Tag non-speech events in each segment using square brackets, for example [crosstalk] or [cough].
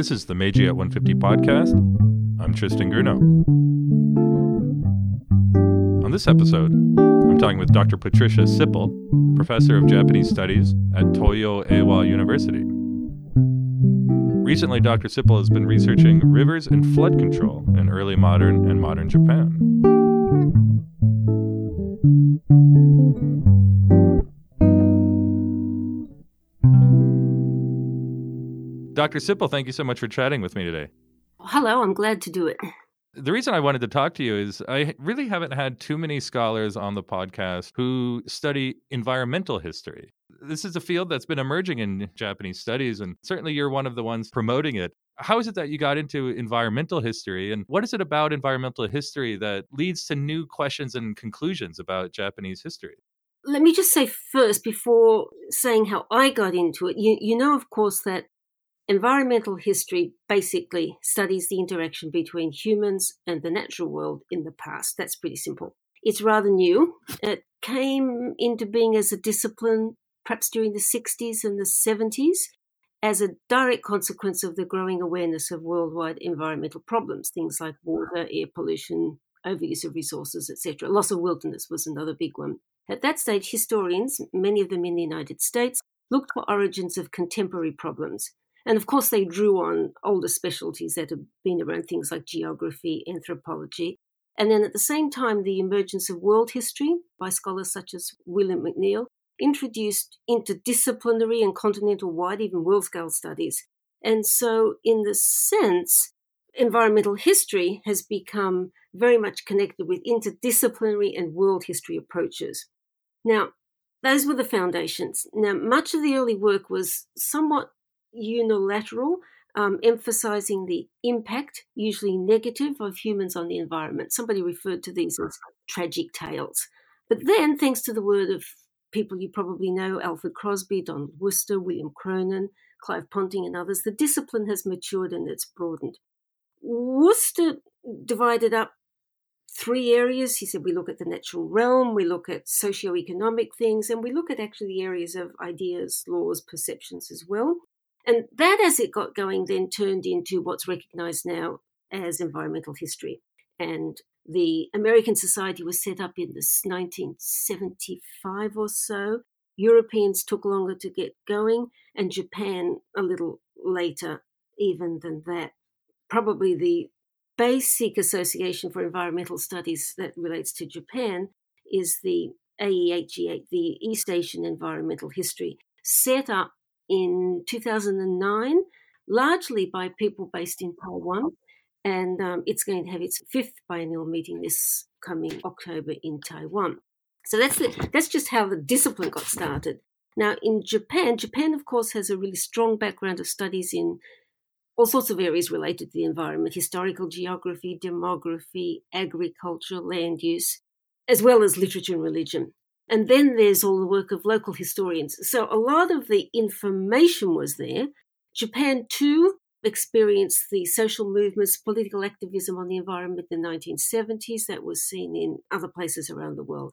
This is the Meiji at 150 podcast. I'm Tristan Grunow. On this episode, I'm talking with Dr. Patricia Sippel, professor of Japanese studies at Toyo Eiwa University. Recently, Dr. Sippel has been researching rivers and flood control in early modern and modern Japan. Dr. Sippel, thank you so much for chatting with me today. Hello, I'm glad to do it. The reason I wanted to talk to you is I really haven't had too many scholars on the podcast who study environmental history. This is a field that's been emerging in Japanese studies, and certainly you're one of the ones promoting it. How is it that you got into environmental history, and what is it about environmental history that leads to new questions and conclusions about Japanese history? Let me just say first, before saying how I got into it, you, you know, of course, that Environmental history basically studies the interaction between humans and the natural world in the past. That's pretty simple. It's rather new. It came into being as a discipline perhaps during the 60s and the 70s as a direct consequence of the growing awareness of worldwide environmental problems, things like water, air pollution, overuse of resources, etc. Loss of wilderness was another big one. At that stage, historians, many of them in the United States, looked for origins of contemporary problems and of course, they drew on older specialties that have been around, things like geography, anthropology. And then at the same time, the emergence of world history by scholars such as William McNeill introduced interdisciplinary and continental wide, even world scale studies. And so, in the sense, environmental history has become very much connected with interdisciplinary and world history approaches. Now, those were the foundations. Now, much of the early work was somewhat unilateral, um, emphasizing the impact, usually negative, of humans on the environment. Somebody referred to these as tragic tales. But then, thanks to the word of people you probably know, Alfred Crosby, Donald Worster, William Cronon, Clive Ponting, and others, the discipline has matured and it's broadened. Worster divided up three areas. He said we look at the natural realm, we look at socio-economic things, and we look at actually the areas of ideas, laws, perceptions as well. And that, as it got going, then turned into what's recognized now as environmental history. And the American Society was set up in this 1975 or so. Europeans took longer to get going, and Japan a little later, even than that. Probably the basic association for environmental studies that relates to Japan is the AEHE, the East Asian Environmental History, set up in 2009, largely by people based in Taiwan. And um, it's going to have its fifth biennial meeting this coming October in Taiwan. So that's the, that's just how the discipline got started. Now, in Japan, Japan, of course, has a really strong background of studies in all sorts of areas related to the environment historical geography, demography, agriculture, land use, as well as literature and religion. And then there's all the work of local historians. So a lot of the information was there. Japan, too, experienced the social movements, political activism on the environment in the 1970s that was seen in other places around the world.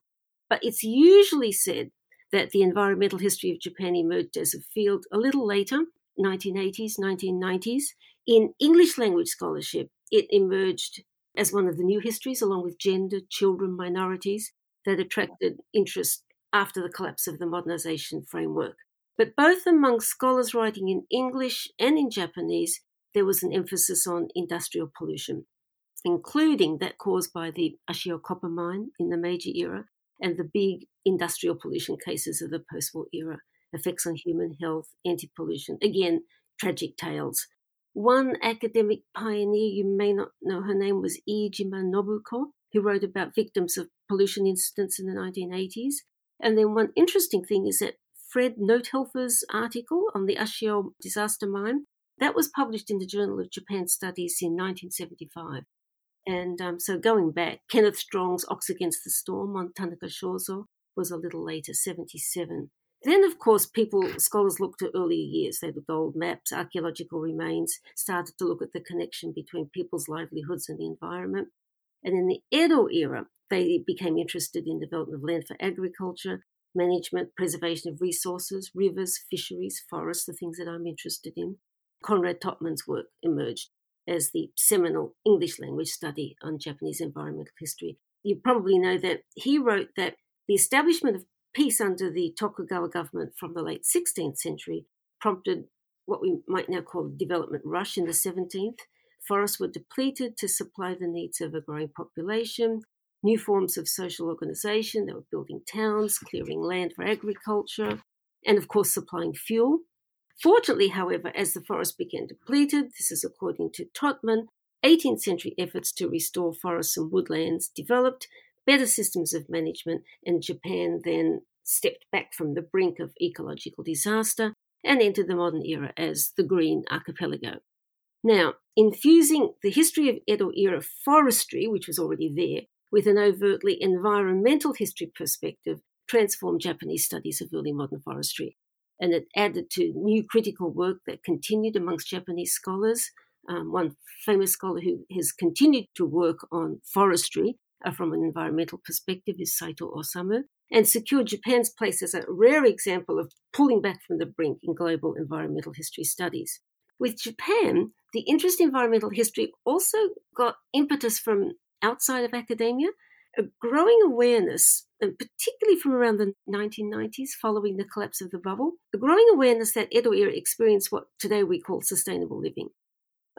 But it's usually said that the environmental history of Japan emerged as a field a little later, 1980s, 1990s. In English language scholarship, it emerged as one of the new histories, along with gender, children, minorities that attracted interest after the collapse of the modernization framework. But both among scholars writing in English and in Japanese, there was an emphasis on industrial pollution, including that caused by the Ashio copper mine in the Meiji era and the big industrial pollution cases of the post war era, effects on human health, anti pollution. Again, tragic tales. One academic pioneer, you may not know her name, was Iijima Nobuko, who wrote about victims of pollution incidents in the 1980s. And then one interesting thing is that Fred Notehelfer's article on the Ashio disaster mine, that was published in the Journal of Japan Studies in 1975. And um, so going back, Kenneth Strong's Ox Against the Storm on Tanaka Shozo was a little later, 77. Then, of course, people, scholars looked at earlier years. They looked at old maps, archaeological remains, started to look at the connection between people's livelihoods and the environment. And in the Edo era, they became interested in development of land for agriculture, management, preservation of resources, rivers, fisheries, forests, the things that I'm interested in. Conrad Totman's work emerged as the seminal English language study on Japanese environmental history. You probably know that he wrote that the establishment of peace under the Tokugawa government from the late 16th century prompted what we might now call development rush in the 17th. Forests were depleted to supply the needs of a growing population. New forms of social organization, they were building towns, clearing land for agriculture, and of course, supplying fuel. Fortunately, however, as the forest became depleted, this is according to Totman, 18th century efforts to restore forests and woodlands developed, better systems of management, and Japan then stepped back from the brink of ecological disaster and entered the modern era as the Green Archipelago. Now, infusing the history of Edo era forestry, which was already there, with an overtly environmental history perspective, transformed Japanese studies of early modern forestry. And it added to new critical work that continued amongst Japanese scholars. Um, one famous scholar who has continued to work on forestry uh, from an environmental perspective is Saito Osamu, and secured Japan's place as a rare example of pulling back from the brink in global environmental history studies. With Japan, the interest in environmental history also got impetus from outside of academia, a growing awareness, and particularly from around the 1990s following the collapse of the bubble, a growing awareness that Edo era experienced what today we call sustainable living.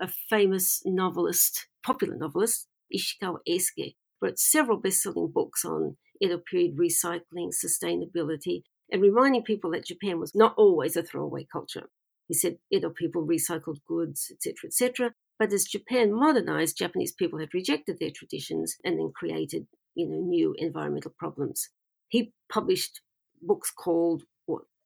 A famous novelist, popular novelist, Ishikawa Eisuke, wrote several best-selling books on Edo period recycling, sustainability, and reminding people that Japan was not always a throwaway culture. He said Edo people recycled goods, etc., etc. But as Japan modernized, Japanese people had rejected their traditions and then created, you know, new environmental problems. He published books called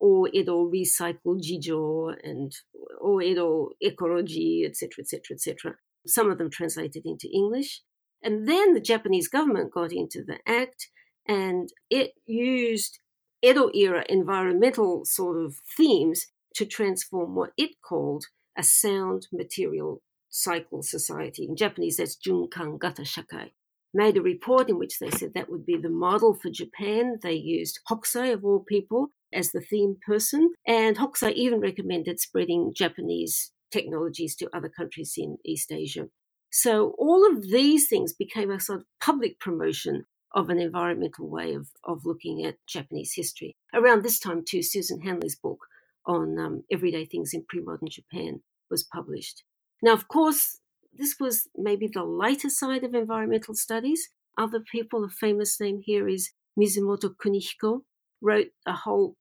O Edo Recycle Jijo and O Edo Ecology, etc., etc., etc. Some of them translated into English. And then the Japanese government got into the act and it used Edo era environmental sort of themes to transform what it called a sound material cycle society. In Japanese, that's Junkan Gata Shakai. Made a report in which they said that would be the model for Japan. They used Hokusai, of all people, as the theme person. And Hokusai even recommended spreading Japanese technologies to other countries in East Asia. So all of these things became a sort of public promotion of an environmental way of, of looking at Japanese history. Around this time, too, Susan Hanley's book on um, everyday things in pre modern Japan was published. Now, of course, this was maybe the lighter side of environmental studies. Other people, a famous name here is Mizumoto Kunihiko, wrote a whole,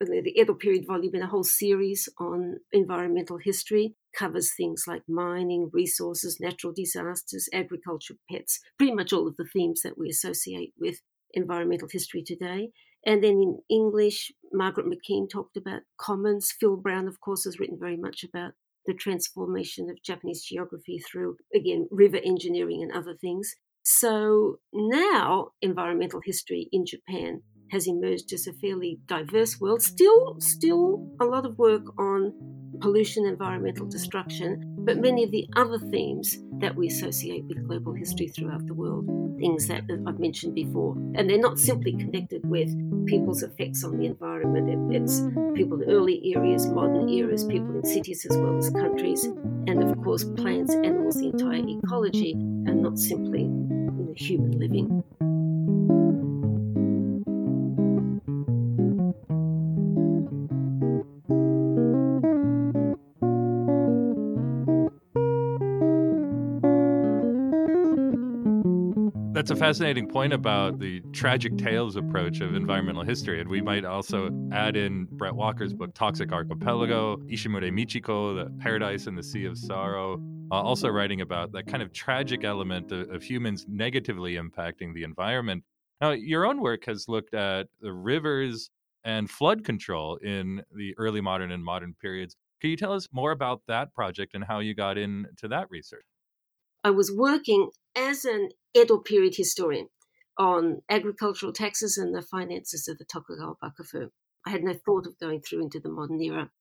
uh, the Edo period volume in a whole series on environmental history, covers things like mining, resources, natural disasters, agriculture, pets, pretty much all of the themes that we associate with environmental history today. And then in English, Margaret McKean talked about commons. Phil Brown, of course, has written very much about the transformation of Japanese geography through, again, river engineering and other things. So now environmental history in Japan has emerged as a fairly diverse world. Still, still a lot of work on pollution, environmental destruction, but many of the other themes that we associate with global history throughout the world, things that I've mentioned before. And they're not simply connected with people's effects on the environment, it's people in early eras, modern eras, people in cities as well as countries, and of course, plants, animals, the entire ecology, and not simply you know, human living. That's a fascinating point about the tragic tales approach of environmental history. And we might also add in Brett Walker's book, Toxic Archipelago, Ishimure Michiko, The Paradise and the Sea of Sorrow, uh, also writing about that kind of tragic element of, of humans negatively impacting the environment. Now, your own work has looked at the rivers and flood control in the early modern and modern periods. Can you tell us more about that project and how you got into that research? I was working as an Edo period historian on agricultural taxes and the finances of the Tokugawa Bakufu. I had no thought of going through into the modern era.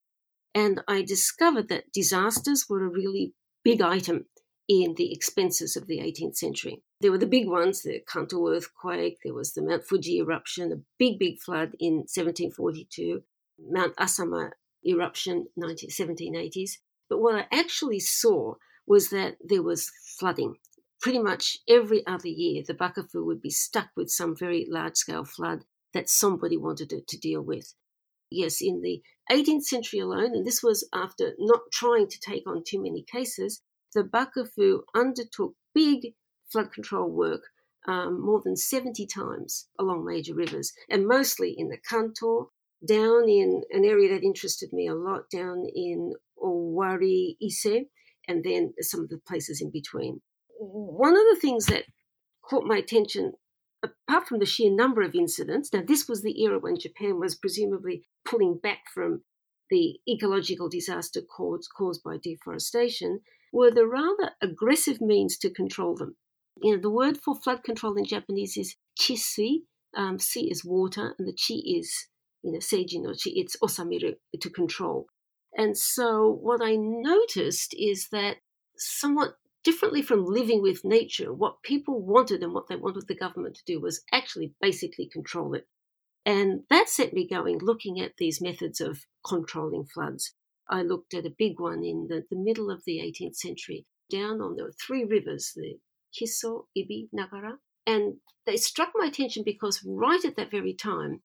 And I discovered that disasters were a really big item in the expenses of the 18th century. There were the big ones, the Kanto earthquake, there was the Mount Fuji eruption, a big, big flood in 1742, Mount Asama eruption, 1780s. But what I actually saw was that there was flooding. Pretty much every other year, the Bakufu would be stuck with some very large scale flood that somebody wanted to, to deal with. Yes, in the 18th century alone, and this was after not trying to take on too many cases, the Bakufu undertook big flood control work um, more than 70 times along major rivers, and mostly in the Kanto, down in an area that interested me a lot, down in Owari Ise, and then some of the places in between. One of the things that caught my attention, apart from the sheer number of incidents, now this was the era when Japan was presumably pulling back from the ecological disaster caused, caused by deforestation, were the rather aggressive means to control them. You know, the word for flood control in Japanese is chisui. Um, si is water, and the chi is, you know, seiji no chi. It's osamiru to control. And so what I noticed is that somewhat differently from living with nature, what people wanted and what they wanted the government to do was actually basically control it. And that set me going looking at these methods of controlling floods. I looked at a big one in the, the middle of the 18th century, down on the three rivers, the Kiso, Ibi, Nagara. And they struck my attention because right at that very time,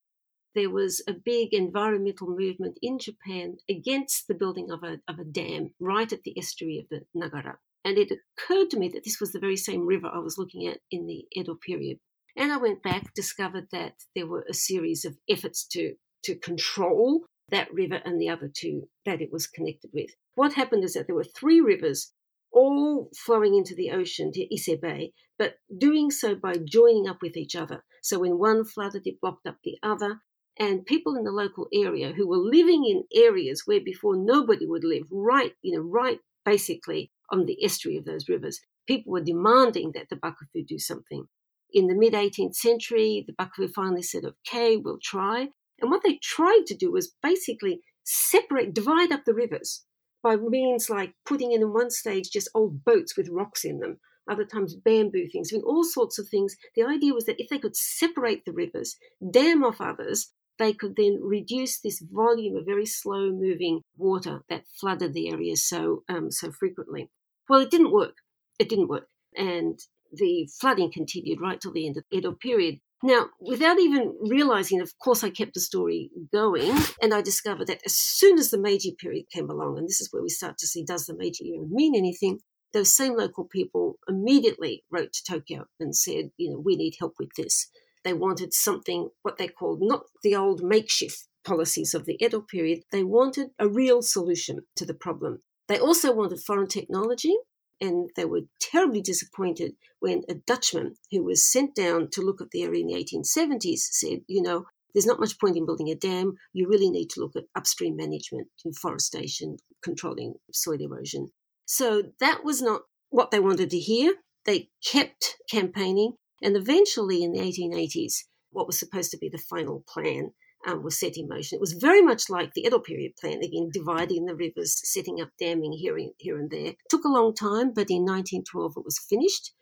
there was a big environmental movement in Japan against the building of a, of a dam right at the estuary of the Nagara. And it occurred to me that this was the very same river I was looking at in the Edo period. And I went back, discovered that there were a series of efforts to, to control that river and the other two that it was connected with. What happened is that there were three rivers all flowing into the ocean to Ise Bay, but doing so by joining up with each other. So when one flooded, it blocked up the other. And people in the local area who were living in areas where before nobody would live, right, you know, right basically on the estuary of those rivers, people were demanding that the Bakufu do something. In the mid 18th century, the Bakufu finally said, okay, we'll try. And what they tried to do was basically separate, divide up the rivers by means like putting in in one stage just old boats with rocks in them, other times bamboo things, doing all sorts of things. The idea was that if they could separate the rivers, dam off others, they could then reduce this volume of very slow moving water that flooded the area so um, so frequently. Well, it didn't work. It didn't work, and the flooding continued right till the end of the Edo period. Now, without even realizing, of course, I kept the story going, and I discovered that as soon as the Meiji period came along, and this is where we start to see does the Meiji era mean anything? Those same local people immediately wrote to Tokyo and said, you know, we need help with this. They wanted something, what they called not the old makeshift policies of the Edo period, they wanted a real solution to the problem. They also wanted foreign technology and they were terribly disappointed when a Dutchman who was sent down to look at the area in the 1870s said, you know, there's not much point in building a dam. You really need to look at upstream management, forestation, controlling soil erosion. So that was not what they wanted to hear. They kept campaigning, and eventually in the 1880s, what was supposed to be the final plan um, was set in motion. It was very much like the Edo period plan, again, dividing the rivers, setting up damming here and, here and there. It took a long time, but in 1912 it was finished.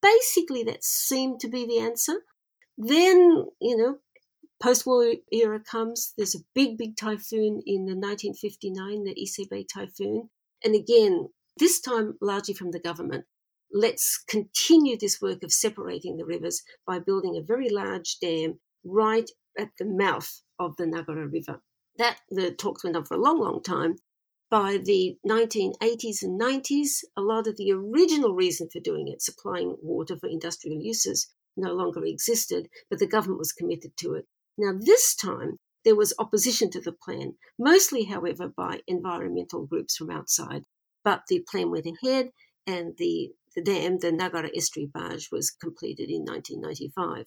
Basically, that seemed to be the answer. Then, you know, post war era comes. There's a big, big typhoon in the 1959, the Ise Bay typhoon. And again, this time largely from the government. Let's continue this work of separating the rivers by building a very large dam right at the mouth of the Nagara River. That the talks went on for a long, long time. By the 1980s and 90s, a lot of the original reason for doing it, supplying water for industrial uses, no longer existed, but the government was committed to it. Now, this time, there was opposition to the plan, mostly, however, by environmental groups from outside. But the plan went ahead, and the, the dam, the Nagara Estuary Barrage, was completed in 1995.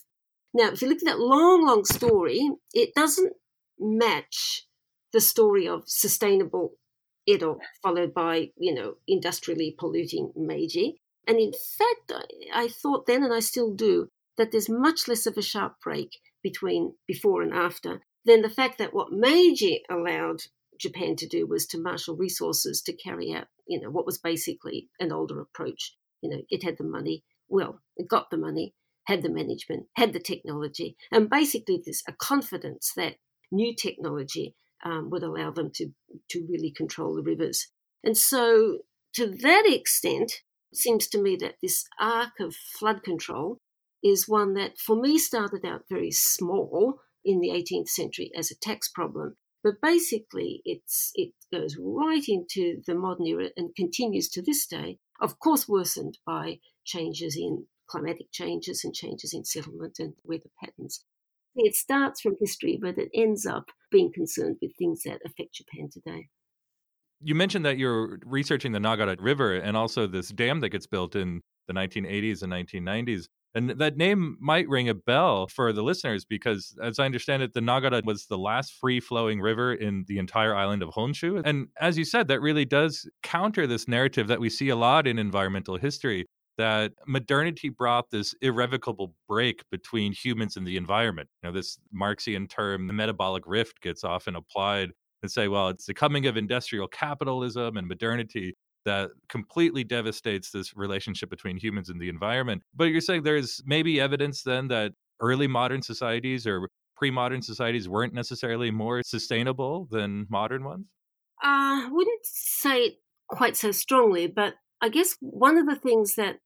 Now, if you look at that long, long story, it doesn't match the story of sustainable Edo, followed by, you know, industrially polluting Meiji. And in fact, I, I thought then, and I still do, that there's much less of a sharp break between before and after than the fact that what Meiji allowed Japan to do was to marshal resources to carry out, you know, what was basically an older approach. You know, it had the money, well, it got the money, had the management, had the technology, and basically there's a confidence that new technology um, would allow them to, to really control the rivers. And so, to that extent, it seems to me that this arc of flood control is one that, for me, started out very small in the 18th century as a tax problem. But basically, it's, it goes right into the modern era and continues to this day, of course, worsened by changes in climatic changes and changes in settlement and weather patterns. It starts from history, but it ends up being concerned with things that affect Japan today. You mentioned that you're researching the Nagara River and also this dam that gets built in the 1980s and 1990s. And that name might ring a bell for the listeners because, as I understand it, the Nagara was the last free flowing river in the entire island of Honshu. And as you said, that really does counter this narrative that we see a lot in environmental history that modernity brought this irrevocable break between humans and the environment. You know, this Marxian term, the metabolic rift, gets often applied and say, well, it's the coming of industrial capitalism and modernity that completely devastates this relationship between humans and the environment. But you're saying there's maybe evidence then that early modern societies or pre-modern societies weren't necessarily more sustainable than modern ones? Uh, I wouldn't say it quite so strongly, but I guess one of the things that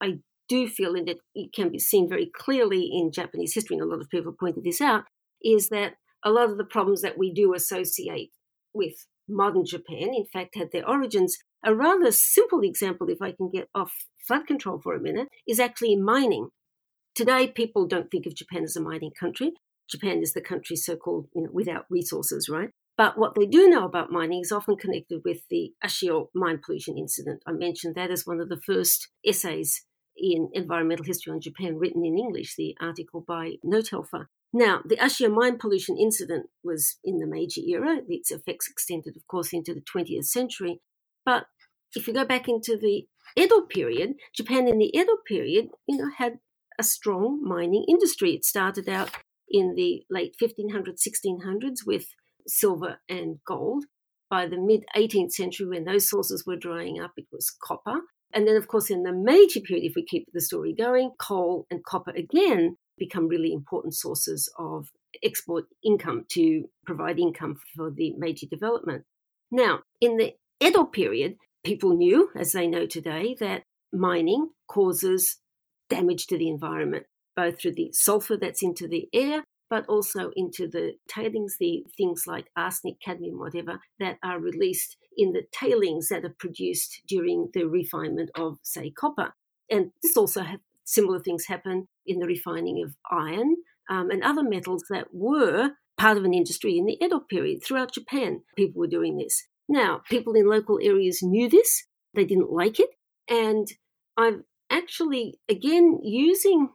I do feel, and it can be seen very clearly in Japanese history, and a lot of people pointed this out, is that a lot of the problems that we do associate with modern Japan, in fact, had their origins. A rather simple example, if I can get off flood control for a minute, is actually mining. Today, people don't think of Japan as a mining country. Japan is the country so called you know, without resources, right? But what they do know about mining is often connected with the Ashio mine pollution incident. I mentioned that as one of the first essays in environmental history on Japan written in English, the article by Notehelfer. Now, the Ashio mine pollution incident was in the Meiji era. Its effects extended, of course, into the 20th century. But if you go back into the Edo period, Japan in the Edo period, you know, had a strong mining industry. It started out in the late 1500s, 1600s with silver and gold. By the mid 18th century, when those sources were drying up, it was copper. And then, of course, in the Meiji period, if we keep the story going, coal and copper again become really important sources of export income to provide income for the Meiji development. Now, in the Edo period, people knew, as they know today, that mining causes damage to the environment, both through the sulfur that's into the air, but also into the tailings, the things like arsenic, cadmium, whatever, that are released in the tailings that are produced during the refinement of, say, copper. And this also have similar things happen in the refining of iron um, and other metals that were part of an industry in the Edo period. Throughout Japan, people were doing this. Now, people in local areas knew this, they didn't like it, and I've actually, again, using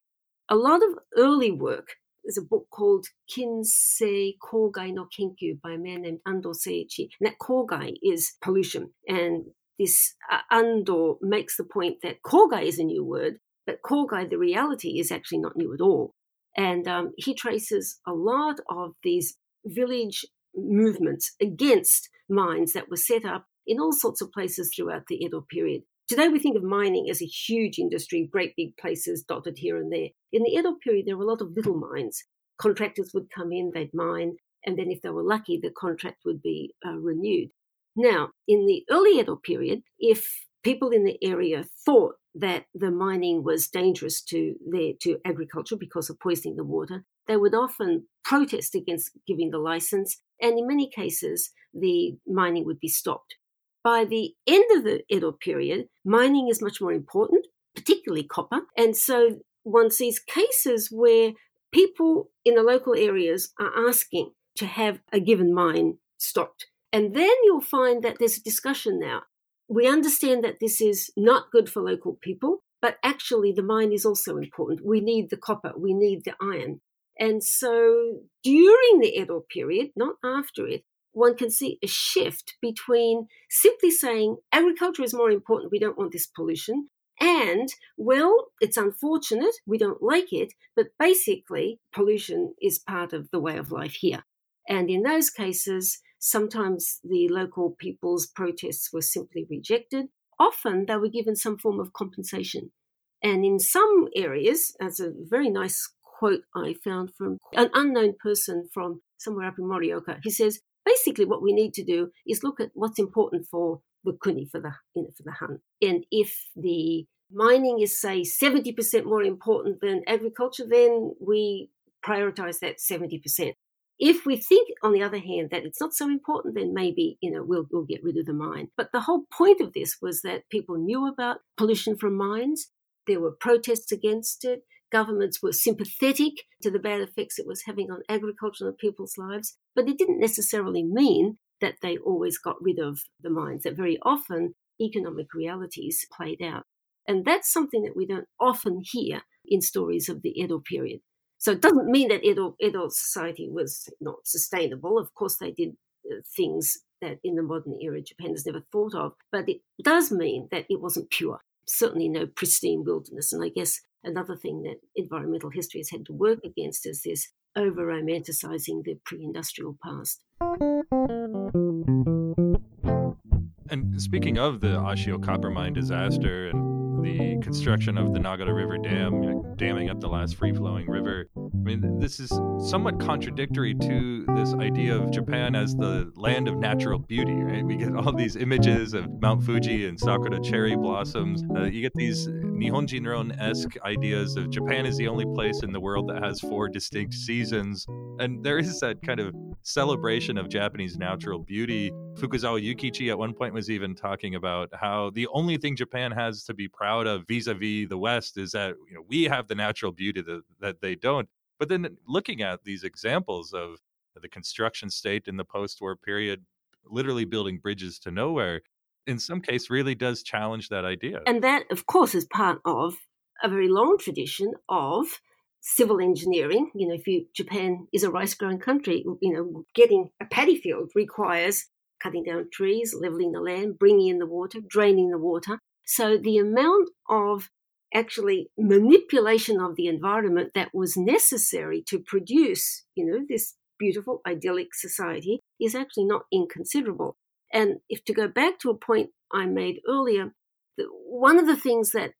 a lot of early work. There's a book called Kinsei Kogai no Kenkyu by a man named Ando Seiichi. And that Kogai is pollution. And this uh, Ando makes the point that Kogai is a new word, but Kogai, the reality, is actually not new at all. And um, he traces a lot of these village movements against mines that were set up in all sorts of places throughout the Edo period. Today, we think of mining as a huge industry, great big places dotted here and there. In the Edo period, there were a lot of little mines. Contractors would come in, they'd mine, and then if they were lucky, the contract would be uh, renewed. Now, in the early Edo period, if people in the area thought that the mining was dangerous to their to agriculture because of poisoning the water, they would often protest against giving the license, and in many cases, the mining would be stopped. By the end of the Edo period, mining is much more important, particularly copper, and so one sees cases where people in the local areas are asking to have a given mine stopped. And then you'll find that there's a discussion now we understand that this is not good for local people, but actually the mine is also important. We need the copper, we need the iron. And so during the Edo period, not after it, one can see a shift between simply saying agriculture is more important, we don't want this pollution, and, well, it's unfortunate, we don't like it, but basically pollution is part of the way of life here. And in those cases, Sometimes the local people's protests were simply rejected. Often they were given some form of compensation. And in some areas, as a very nice quote I found from an unknown person from somewhere up in Morioka, he says, basically what we need to do is look at what's important for the kuni for the you know, for the han. And if the mining is say 70% more important than agriculture, then we prioritize that 70%. If we think, on the other hand, that it's not so important, then maybe you know we'll, we'll get rid of the mine. But the whole point of this was that people knew about pollution from mines. There were protests against it. Governments were sympathetic to the bad effects it was having on agriculture and people's lives, but it didn't necessarily mean that they always got rid of the mines. That very often economic realities played out, and that's something that we don't often hear in stories of the Edo period. So it doesn't mean that Edo, Edo society was not sustainable. Of course, they did uh, things that in the modern era Japan has never thought of, but it does mean that it wasn't pure. Certainly no pristine wilderness. And I guess another thing that environmental history has had to work against is this over romanticizing the pre industrial past. And speaking of the Ashio copper mine disaster and the construction of the Nagara River Dam, you know, damming up the last free flowing river. I mean, this is somewhat contradictory to this idea of Japan as the land of natural beauty, right? We get all these images of Mount Fuji and Sakura cherry blossoms. Uh, you get these Nihonjinron esque ideas of Japan is the only place in the world that has four distinct seasons. And there is that kind of celebration of Japanese natural beauty. Fukuzawa Yukichi at one point was even talking about how the only thing Japan has to be proud of vis-a-vis the West is that you know we have the natural beauty that, that they don't. But then looking at these examples of the construction state in the post-war period, literally building bridges to nowhere, in some case really does challenge that idea. And that, of course, is part of a very long tradition of civil engineering. You know, if you Japan is a rice-growing country, you know, getting a paddy field requires cutting down trees, leveling the land, bringing in the water, draining the water. So the amount of actually manipulation of the environment that was necessary to produce, you know, this beautiful idyllic society is actually not inconsiderable. And if to go back to a point I made earlier, one of the things that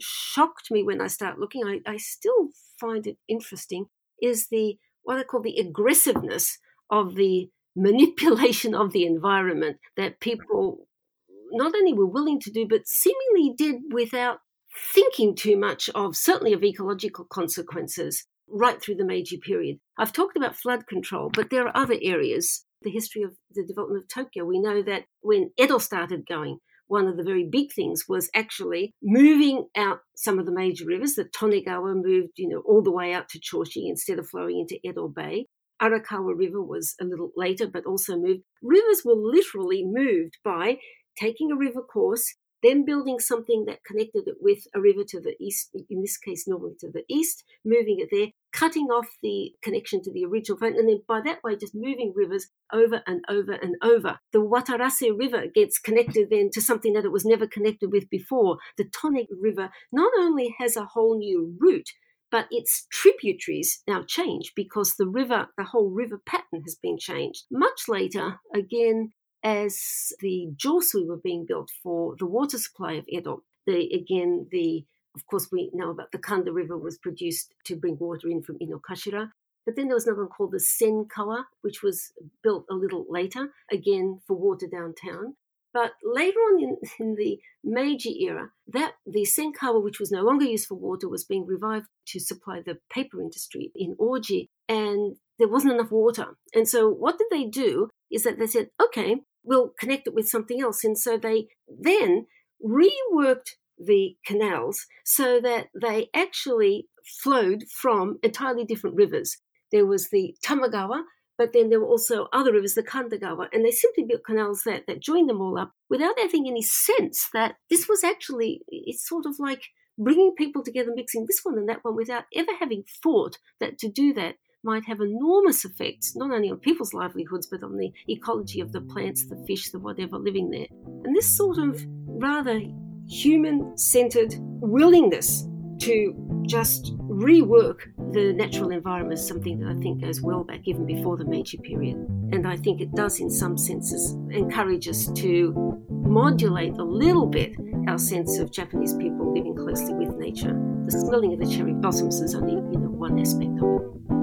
shocked me when I start looking, I, I still find it interesting, is the what I call the aggressiveness of the manipulation of the environment that people not only were willing to do, but seemingly did without thinking too much of, certainly of ecological consequences right through the Meiji period. I've talked about flood control, but there are other areas. The history of the development of Tokyo, we know that when Edo started going, one of the very big things was actually moving out some of the major rivers. The Tonegawa moved, you know, all the way out to Choshi instead of flowing into Edo Bay. Arakawa River was a little later, but also moved. Rivers were literally moved by taking a river course, then building something that connected it with a river to the east, in this case, normally to the east, moving it there, cutting off the connection to the original point, and then by that way, just moving rivers over and over and over. The Watarase River gets connected then to something that it was never connected with before. The Tone River not only has a whole new route, but its tributaries now change because the river, the whole river pattern has been changed. Much later, again, as the Josui were being built for the water supply of Edo. The, again, the of course, we know about the Kanda River was produced to bring water in from Inokashira. But then there was another one called the Senkawa, which was built a little later, again for water downtown. But later on in, [laughs] in the Meiji era, that the Senkawa, which was no longer used for water, was being revived to supply the paper industry in Oji, and there wasn't enough water. And so what did they do? Is that they said, okay, we'll connect it with something else. And so they then reworked the canals so that they actually flowed from entirely different rivers. There was the Tamagawa, but then there were also other rivers, the Kandagawa, and they simply built canals that, that joined them all up without having any sense that this was actually, it's sort of like bringing people together, mixing this one and that one without ever having thought that to do that might have enormous effects, not only on people's livelihoods, but on the ecology of the plants, the fish, the whatever living there. And this sort of rather human centered willingness to just rework the natural environment is something that I think goes well back even before the Meiji period. And I think it does, in some senses, encourage us to modulate a little bit our sense of Japanese people living closely with nature. The smelling of the cherry blossoms is only, you know, one aspect of it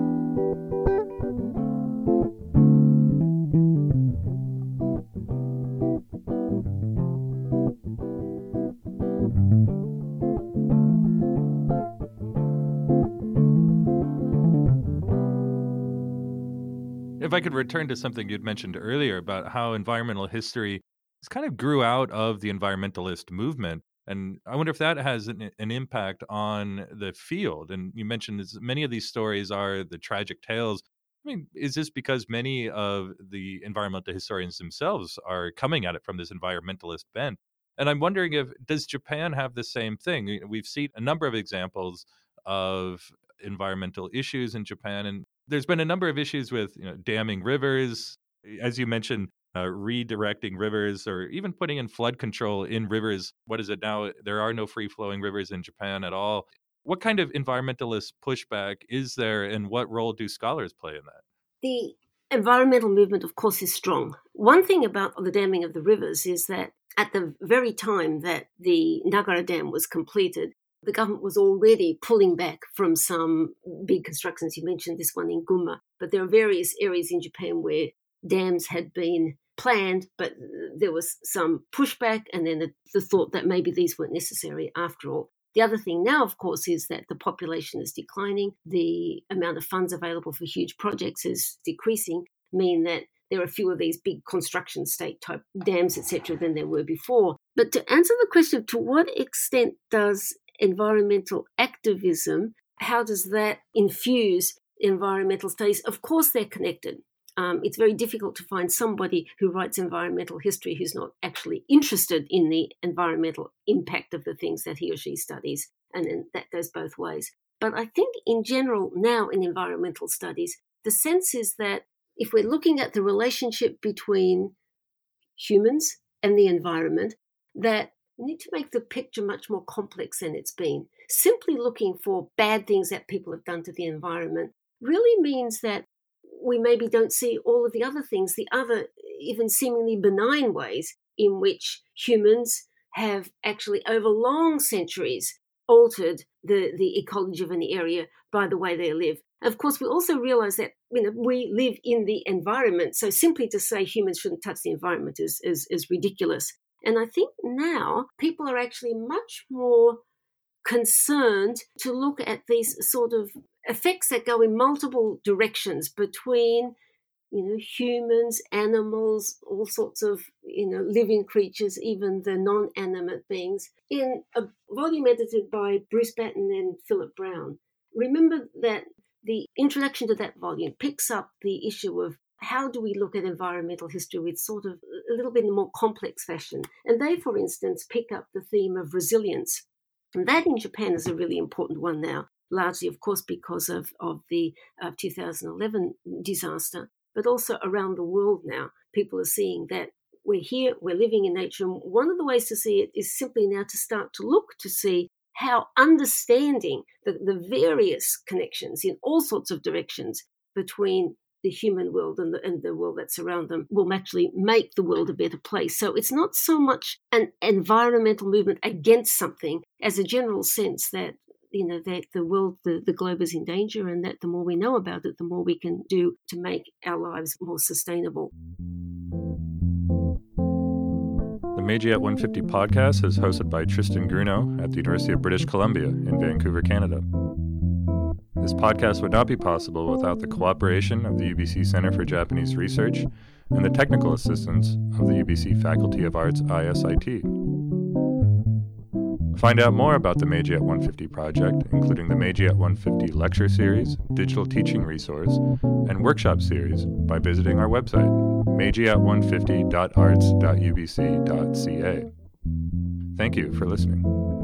if I could return to something you'd mentioned earlier about how environmental history kind of grew out of the environmentalist movement, and I wonder if that has an, an, impact on the field. And you mentioned this, many of these stories are the tragic tales. I mean, is this because many of the environmental historians themselves are coming at it from this environmentalist bent? And I'm wondering if does Japan have the same thing? We've seen a number of examples of environmental issues in Japan, and there's been a number of issues with you know, damming rivers, eh, as you mentioned, uh, redirecting rivers, or even putting in flood control in rivers. What is it now? There are no free flowing rivers in Japan at all. What kind of environmentalist pushback is there, and what role do scholars play in that? The environmental movement, of course, is strong. One thing about the damming of the rivers is that at the very time that the Nagara Dam was completed, the government was already pulling back from some big constructions. You mentioned this one in Gunma, but there are various areas in Japan where dams had been planned, but there was some pushback, and then the, the thought that maybe these weren't necessary after all. The other thing now, of course, is that the population is declining. The amount of funds available for huge projects is decreasing, mean that there are fewer of these big construction state type dams, etc., than there were before. But to answer the question, to what extent does environmental activism, how does that infuse environmental studies? Of course, they're connected. Um, it's very difficult to find somebody who writes environmental history who's not actually interested in the environmental impact of the things that he or she studies, and then that goes both ways. But I think in general, now in environmental studies, the sense is that if we're looking at the relationship between humans and the environment, that we need to make the picture much more complex than it's been. Simply looking for bad things that people have done to the environment really means that we maybe don't see all of the other things, the other, even seemingly benign ways in which humans have actually, over long centuries, altered the, the ecology of an area by the way they live. Of course, we also realize that you know, we live in the environment. So simply to say humans shouldn't touch the environment is, is, is ridiculous. And I think now people are actually much more concerned to look at these sort of effects that go in multiple directions between you know humans animals all sorts of you know living creatures even the non-animate beings in a volume edited by bruce batten and philip brown remember that the introduction to that volume picks up the issue of how do we look at environmental history with sort of a little bit more complex fashion? And they, for instance, pick up the theme of resilience. And that in Japan is a really important one now, largely, of course, because of, of the uh, 2011 disaster, but also around the world now. People are seeing that we're here, we're living in nature. And one of the ways to see it is simply now to start to look to see how understanding the, the various connections in all sorts of directions between the human world and the, and the world that's around them will actually make the world a better place. So it's not so much an environmental movement against something as a general sense that you know that the world the, the globe is in danger and that the more we know about it the more we can do to make our lives more sustainable the Meiji at 150 podcast is hosted by Tristan Grunow at the University of British Columbia in Vancouver, Canada. This podcast would not be possible without the cooperation of the UBC Center for Japanese Research and the technical assistance of the UBC Faculty of Arts ISIT. Find out more about the Meiji at 150 project, including the Meiji at 150 lecture series, digital teaching resource, and workshop series by visiting our website, meijiat150.arts.ubc.ca. Thank you for listening.